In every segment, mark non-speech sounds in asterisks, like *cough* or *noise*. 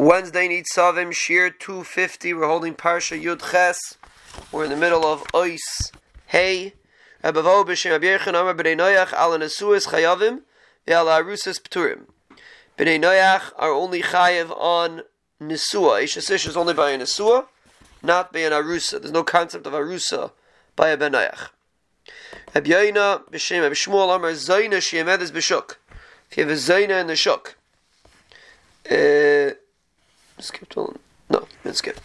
Wednesday Nitzavim Shir 250. We're holding Parsha Yud Ches. We're in the middle of Ois Hey. Abavo b'shem Abiyachan Amar b'nei Noyach al nesuas chayavim ve'al arusas p'turim. B'nei Noyach are only chayav on Nesua. Ishasish is only by a Nesua, not by an Arusa. There's no concept of Arusa by a Ben Noyach. Abiyayna b'shem Abishmuel Amar Zayna sheyemedes b'shuk. If you have a Zayna in the shuk. Uh, Skip to no, let's skip.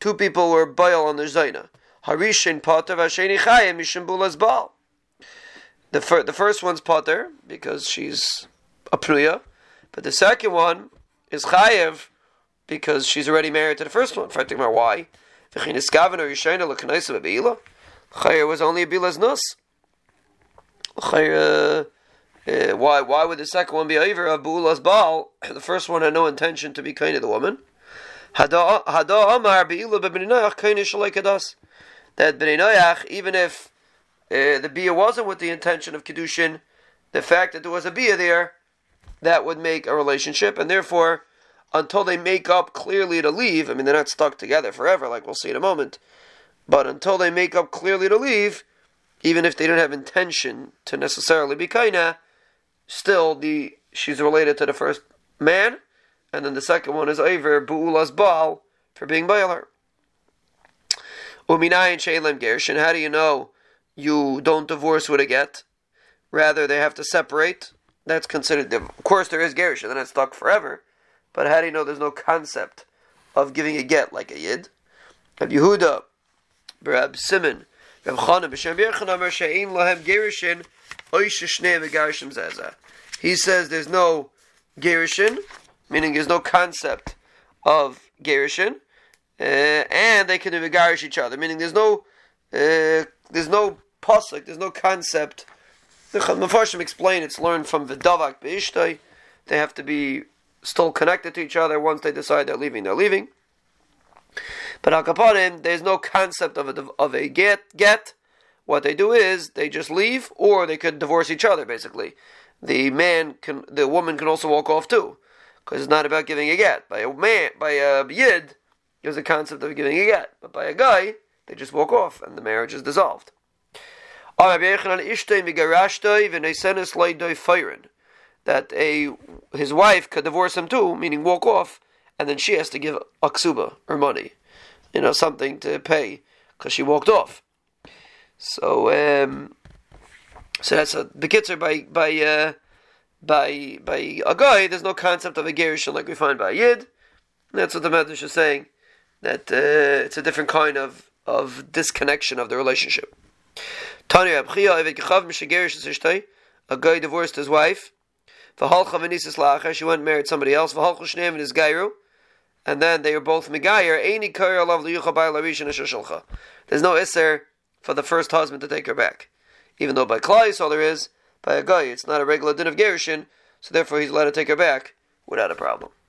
Two people were boil on their zayna. Harishin potter v'asheni chayim mishim bulas bal. The first, the first one's potter because she's a pruya, but the second one is chayev because she's already married to the first one. Fighting about why. Chayev was only a bilas nus. Chayev uh, why? Why would the second one be over of Bu'ulas Baal? *coughs* The first one had no intention to be kind of the woman. That Bnei even if uh, the bia wasn't with the intention of kedushin, the fact that there was a bia there, that would make a relationship, and therefore, until they make up clearly to leave, I mean they're not stuck together forever, like we'll see in a moment, but until they make up clearly to leave, even if they don't have intention to necessarily be kaina, still the she's related to the first man, and then the second one is over bu'ulas baal for being bailer. Uminayin she'elem gershin. How do you know you don't divorce with a get? Rather, they have to separate. That's considered. Of course, there is gershin, then it's stuck forever. But how do you know there's no concept of giving a get like a yid? Rab Yehuda, Rab Simon, Chana, B'Shem She'ein Gerishin he says there's no Gerishin, meaning there's no concept of Gerishin, uh, and they can garish each other, meaning there's no uh, there's no pasuk, there's no concept. The Mepharshim explain it's learned from Vidavak Beishtai. They have to be still connected to each other. Once they decide they're leaving, they're leaving. But Akaparim, there's no concept of a, of a get, get what they do is they just leave, or they could divorce each other. Basically, the man can, the woman can also walk off too, because it's not about giving a get. By a man, by a yid, there's a concept of giving a get, but by a goy, they just walk off, and the marriage is dissolved. That a his wife could divorce him too, meaning walk off, and then she has to give aksuba or money, you know, something to pay because she walked off. So, um, so that's a bekitzer by by uh, by by a goy. There's no concept of a gerushin like we find by a yid. That's what the Medrash is saying. That uh, it's a different kind of of disconnection of the relationship. Tanya A goy divorced his wife. She went and married somebody else. And then they are both megayer. There's no iser for the first husband to take her back. Even though by Klai, all there is, by a goy, it's not a regular din of Gerushin, so therefore he's allowed to take her back without a problem.